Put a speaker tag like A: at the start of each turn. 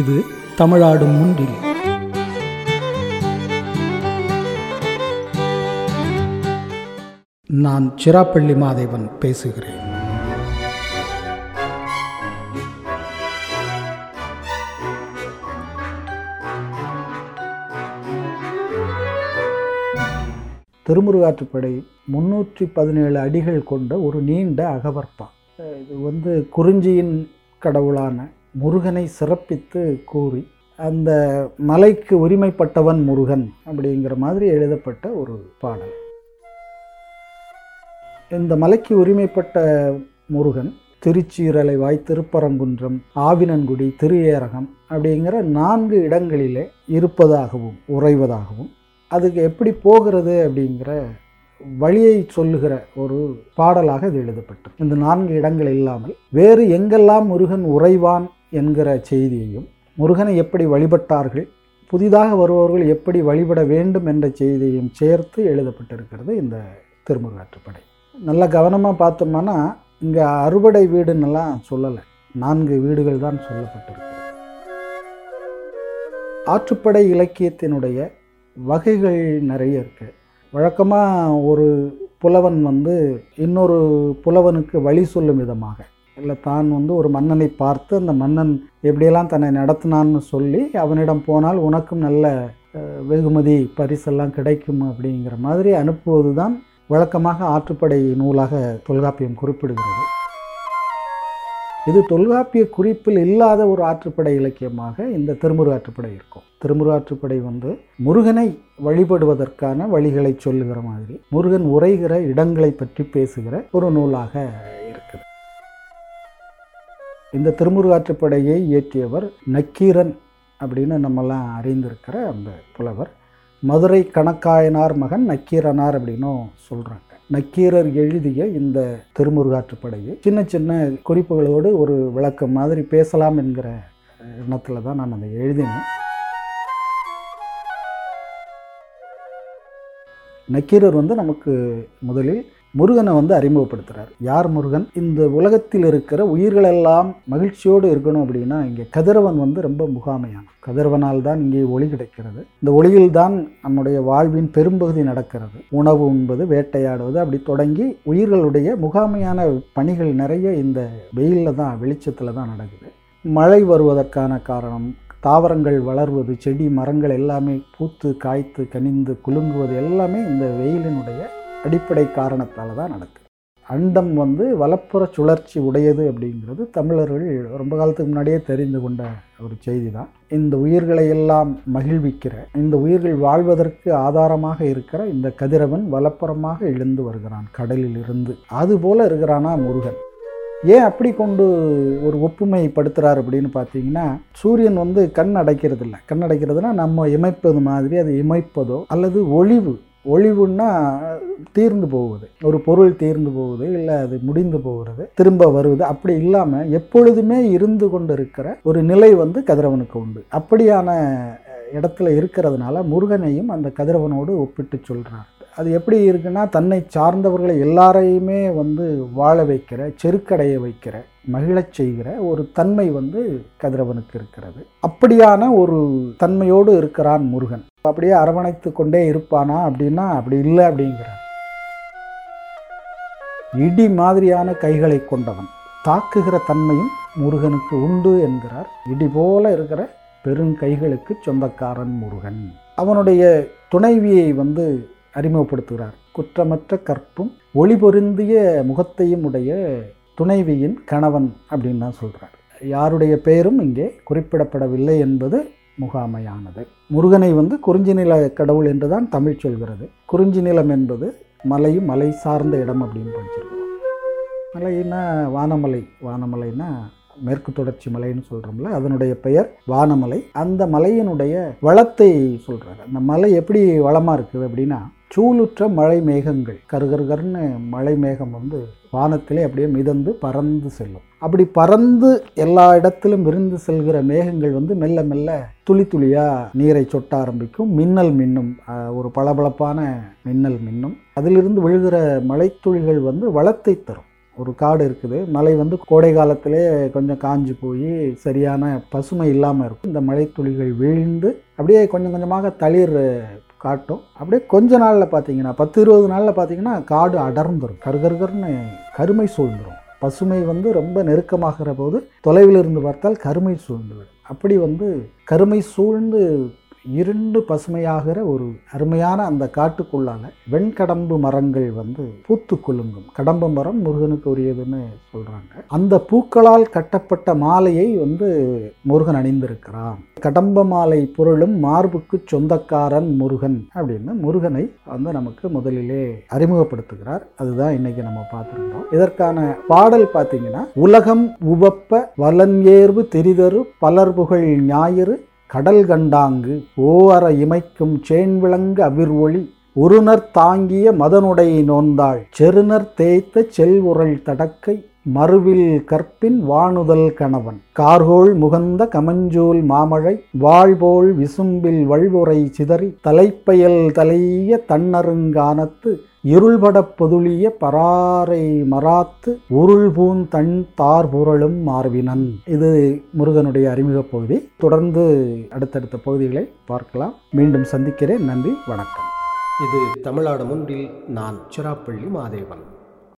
A: இது தமிழாடும் முன்றில். நான் சிராப்பள்ளி மாதேவன் பேசுகிறேன். திருமுருகாற்றுப்படை முன்னூற்றி பதினேழு அடிகள் கொண்ட ஒரு நீண்ட அகவற்பா இது வந்து குறிஞ்சியின் கடவுளான முருகனை சிறப்பித்து கூறி அந்த மலைக்கு உரிமைப்பட்டவன் முருகன் அப்படிங்கிற மாதிரி எழுதப்பட்ட ஒரு பாடல். இந்த மலைக்கு உரிமைப்பட்ட முருகன் திருச்சீரலைவாய் திருப்பரங்குன்றம் ஆவினன்குடி திருஏரகம் அப்படிங்கிற நான்கு இடங்களிலே இருப்பதாகவும் உறைவதாகவும் அதுக்கு எப்படி போகிறது அப்படிங்கிற வழியை சொல்லுகிற ஒரு பாடலாக இது எழுதப்பட்டது. இந்த நான்கு இடங்கள் இல்லாமல் வேறு எங்கெல்லாம் முருகன் உறைவான் என்கிற செய்தியையும் முருகனை எப்படி வழிபட்டார்கள் புதிதாக வருபவர்கள் எப்படி வழிபட வேண்டும் என்ற செய்தியையும் சேர்த்து எழுதப்பட்டிருக்கிறது இந்த திருமுருகாற்றுப்படை நல்ல கவனமாக பார்த்தோம்னா இங்கே அறுபடை வீடுன்னெல்லாம் சொல்லலை. நான்கு வீடுகள் தான் சொல்லப்பட்டிருக்கு ஆற்றுப்படை இலக்கியத்தினுடைய வகைகள் நிறைய இருக்கு. வழக்கமாக ஒரு புலவன் வந்து இன்னொரு புலவனுக்கு வழி சொல்லும் விதமாக இல்லை தான் வந்து ஒரு மன்னனை பார்த்து அந்த மன்னன் எப்படியெல்லாம் தன்னை நடத்தினான்னு சொல்லி அவனிடம் போனால் உனக்கும் நல்ல வெகுமதி பரிசெல்லாம் கிடைக்கும் அப்படிங்கிற மாதிரி அனுப்புவது தான் வழக்கமாக ஆற்றுப்படை நூலாக தொல்காப்பியம் குறிப்பிடுகிறது. இது தொல்காப்பிய குறிப்பில் இல்லாத ஒரு ஆற்றுப்படை இலக்கியமாக இந்த திருமுரு ஆற்றுப்படை இருக்கும். திருமுரு ஆற்றுப்படை வந்து முருகனை வழிபடுவதற்கான வழிகளை சொல்லுகிற மாதிரி முருகன் உரைகிற இடங்களை பற்றி பேசுகிற ஒரு நூலாக இந்த திருமுருகாற்றுப்படையை இயற்றியவர் நக்கீரன் அப்படின்னு நம்மெல்லாம் அறிந்திருக்கிற அந்த புலவர். மதுரை கணக்காயனார் மகன் நக்கீரனார் அப்படின்னும் சொல்கிறாங்க நக்கீரர் எழுதிய இந்த திருமுருகாற்றுப்படையை சின்ன சின்ன குறிப்புகளோடு ஒரு விளக்கம் மாதிரி பேசலாம் என்கிற எண்ணத்தில் தான் நான் அதை எழுதினேன். நக்கீரர் வந்து நமக்கு முதலில் முருகனை வந்து அறிமுகப்படுத்துகிறார் யார் முருகன்? இந்த உலகத்தில் இருக்கிற உயிர்களெல்லாம் மகிழ்ச்சியோடு இருக்கணும் அப்படின்னா இங்கே கதிரவன் வந்து ரொம்ப முகாமையான கதிரவனால் தான் இங்கே ஒளி கிடைக்கிறது. இந்த ஒளியில் தான் நம்முடைய வாழ்வின் பெரும்பகுதி நடக்கிறது. உணவு உண்பது வேட்டையாடுவது அப்படி தொடங்கி உயிர்களுடைய முகாமையான பணிகள் நிறைய இந்த வெயிலில் தான் வெளிச்சத்தில் தான் நடக்குது. மழை வருவதற்கான காரணம் தாவரங்கள் வளர்வது செடி மரங்கள் எல்லாமே பூத்து காய்த்து கனிந்து குலுங்குவது எல்லாமே இந்த வெயிலினுடைய அடிப்படை காரணத்தால் தான் நடக்குது அண்டம் வந்து வலப்புற சுழற்சி உடையது அப்படிங்கிறது தமிழர்கள் ரொம்ப காலத்துக்கு முன்னாடியே தெரிந்து கொண்ட ஒரு செய்தி தான் இந்த உயிர்களை எல்லாம் மகிழ்விக்கிற இந்த உயிர்கள் வாழ்வதற்கு ஆதாரமாக இருக்கிற இந்த கதிரவன் வலப்புறமாக எழுந்து வருகிறான் கடலில் இருந்து. அதுபோல இருக்கிறானா முருகன். ஏன் அப்படி கொண்டு ஒரு ஒப்புமைப்படுத்துகிறார் அப்படின்னு பார்த்தீங்கன்னா சூரியன் வந்து கண் அடைக்கிறது இல்லை கண் அடைக்கிறதுனா நம்ம இமைப்பது மாதிரி அது இமைப்பதோ அல்லது ஒளிவு ஒளிவுன்னா தீர்ந்து போகுது. ஒரு பொருள் தீர்ந்து போகுது இல்லை அது முடிந்து போகிறது திரும்ப வருவது அப்படி இல்லாமல் எப்பொழுதுமே இருந்து கொண்டு இருக்கிற ஒரு நிலை வந்து கதிரவனுக்கு உண்டு. அப்படியான இடத்துல இருக்கிறதுனால முருகனையும் அந்த கதிரவனோடு ஒப்பிட்டு சொல்கிறார் அது எப்படி இருக்குன்னா தன்னை சார்ந்தவர்களை எல்லாரையுமே வந்து வாழ வைக்கிற செருக்கடைய வைக்கிற மகிழச் செய்கிற ஒரு தன்மை வந்து கதிரவனுக்கு இருக்கிறது. அப்படியான ஒரு தன்மையோடு இருக்கிறான் முருகன். அப்படியே அரவணைத்து கொண்டே இருப்பானா அப்படின்னா அப்படி இல்லை அப்படிங்கிறார். இடி மாதிரியான கைகளை கொண்டவன். தாக்குகிற தன்மையும் முருகனுக்கு உண்டு என்கிறார். இடி போல இருக்கிற பெருங்கைகளுக்கு சொந்தக்காரன் முருகன். அவனுடைய துணைவியை வந்து அறிமுகப்படுத்துகிறார். குற்றமற்ற கற்பும் ஒளி பொருந்திய முகத்தையும் உடைய துணைவியின் கணவன் அப்படின்னு தான் சொல்கிறார் யாருடைய பெயரும் இங்கே குறிப்பிடப்படவில்லை என்பது முகாமையானது. முருகனை வந்து குறிஞ்சி நில கடவுள் என்று தான் தமிழ் சொல்கிறது. குறிஞ்சி நிலம் என்பது மலையும் மலை சார்ந்த இடம் அப்படின்னு படிச்சிருக்கோம். மலைன்னா வானமலை வானமலைன்னா மேற்கு தொடர்ச்சி மலைன்னு சொல்கிறோம்ல அதனுடைய பெயர் வானமலை. அந்த மலையினுடைய வளத்தை சொல்கிறாங்க அந்த மலை எப்படி வளமாக இருக்குது அப்படின்னா சூளுற்ற மழை மேகங்கள் கருகருகர்னு மழை மேகம் வந்து வானத்திலே அப்படியே மிதந்து பறந்து செல்லும். அப்படி பறந்து எல்லா இடத்திலும் விருந்து செல்கிற மேகங்கள் வந்து மெல்ல மெல்ல துளி துளியாக நீரை சொட்ட ஆரம்பிக்கும். மின்னல் மின்னும். ஒரு பளபளப்பான மின்னல் மின்னும். அதிலிருந்து விழுகிற மழைத்துளிகள் வந்து வளத்தை தரும். ஒரு காடு இருக்குது. மலை வந்து கோடை காலத்திலே கொஞ்சம் காஞ்சு போய் சரியான பசுமை இல்லாமல் இருக்கும். இந்த மழை துளிகள் வீழ்ந்து அப்படியே கொஞ்சம் கொஞ்சமாக தளிர் காட்டும். அப்படியே கொஞ்ச நாளில் பார்த்தீங்கன்னா பத்து இருபது நாளில் பார்த்தீங்கன்னா காடு அடர்ந்துடும் கருகருகர்னு கருமை சூழ்ந்துடும் பசுமை வந்து ரொம்ப நெருக்கமாகிற போது தொலைவில் இருந்து பார்த்தால் கருமை சூழ்ந்துவிடும். அப்படி வந்து கருமை சூழ்ந்து இருண்டு பசுமையாகிற ஒரு அருமையான அந்த காட்டுக்குள்ளான வெண்கடம்பு மரங்கள் வந்து பூத்து குலுங்கும். கடம்பு மரம் முருகனுக்கு உரியதுன்னு சொல்றாங்க. அந்த பூக்களால் கட்டப்பட்ட மாலையை வந்து முருகன் அணிந்திருக்கிறான். கடம்ப மாலை பொருளும் மார்புக்கு சொந்தக்காரன் முருகன் அப்படின்னு முருகனை வந்து நமக்கு முதலிலே அறிமுகப்படுத்துகிறார். அதுதான் இன்னைக்கு நம்ம பார்த்துருக்கோம் இதற்கான பாடல் பார்த்தீங்கன்னா உலகம் உவப்ப வலன் ஏர்வு தெரிதரு பலர் புகழ் ஞாயிறு கடல் கண்டாங்கு ஓஅற இமைக்கும் சேன்விளங்கு அவிர்வொளி உருணர் தாங்கிய மதனுடை நோந்தாள் செருணர் தேய்த்த செல்வுரல் தடக்கை மறுவில் கற்பின் வானுதல் கணவன். கார்கோள் முகந்த கமஞ்சூல் மாமழை வாழ்போல் விசும்பில் வழ்வுரை சிதறி தலைப்பயல் தலைய தன்னருங்கானத்து இருள்படப் பொதுளிய பராரை மராத்து உருள்பூன் தன் தார் புரளும் மார்வினன் இது முருகனுடைய அறிமுகப் பகுதி. தொடர்ந்து அடுத்தடுத்த பகுதிகளை பார்க்கலாம். மீண்டும் சந்திக்கிறேன். நன்றி வணக்கம்.
B: இது தமிழ்நாடு முன்றில் நான் சிராப்பள்ளி மாதேவன்.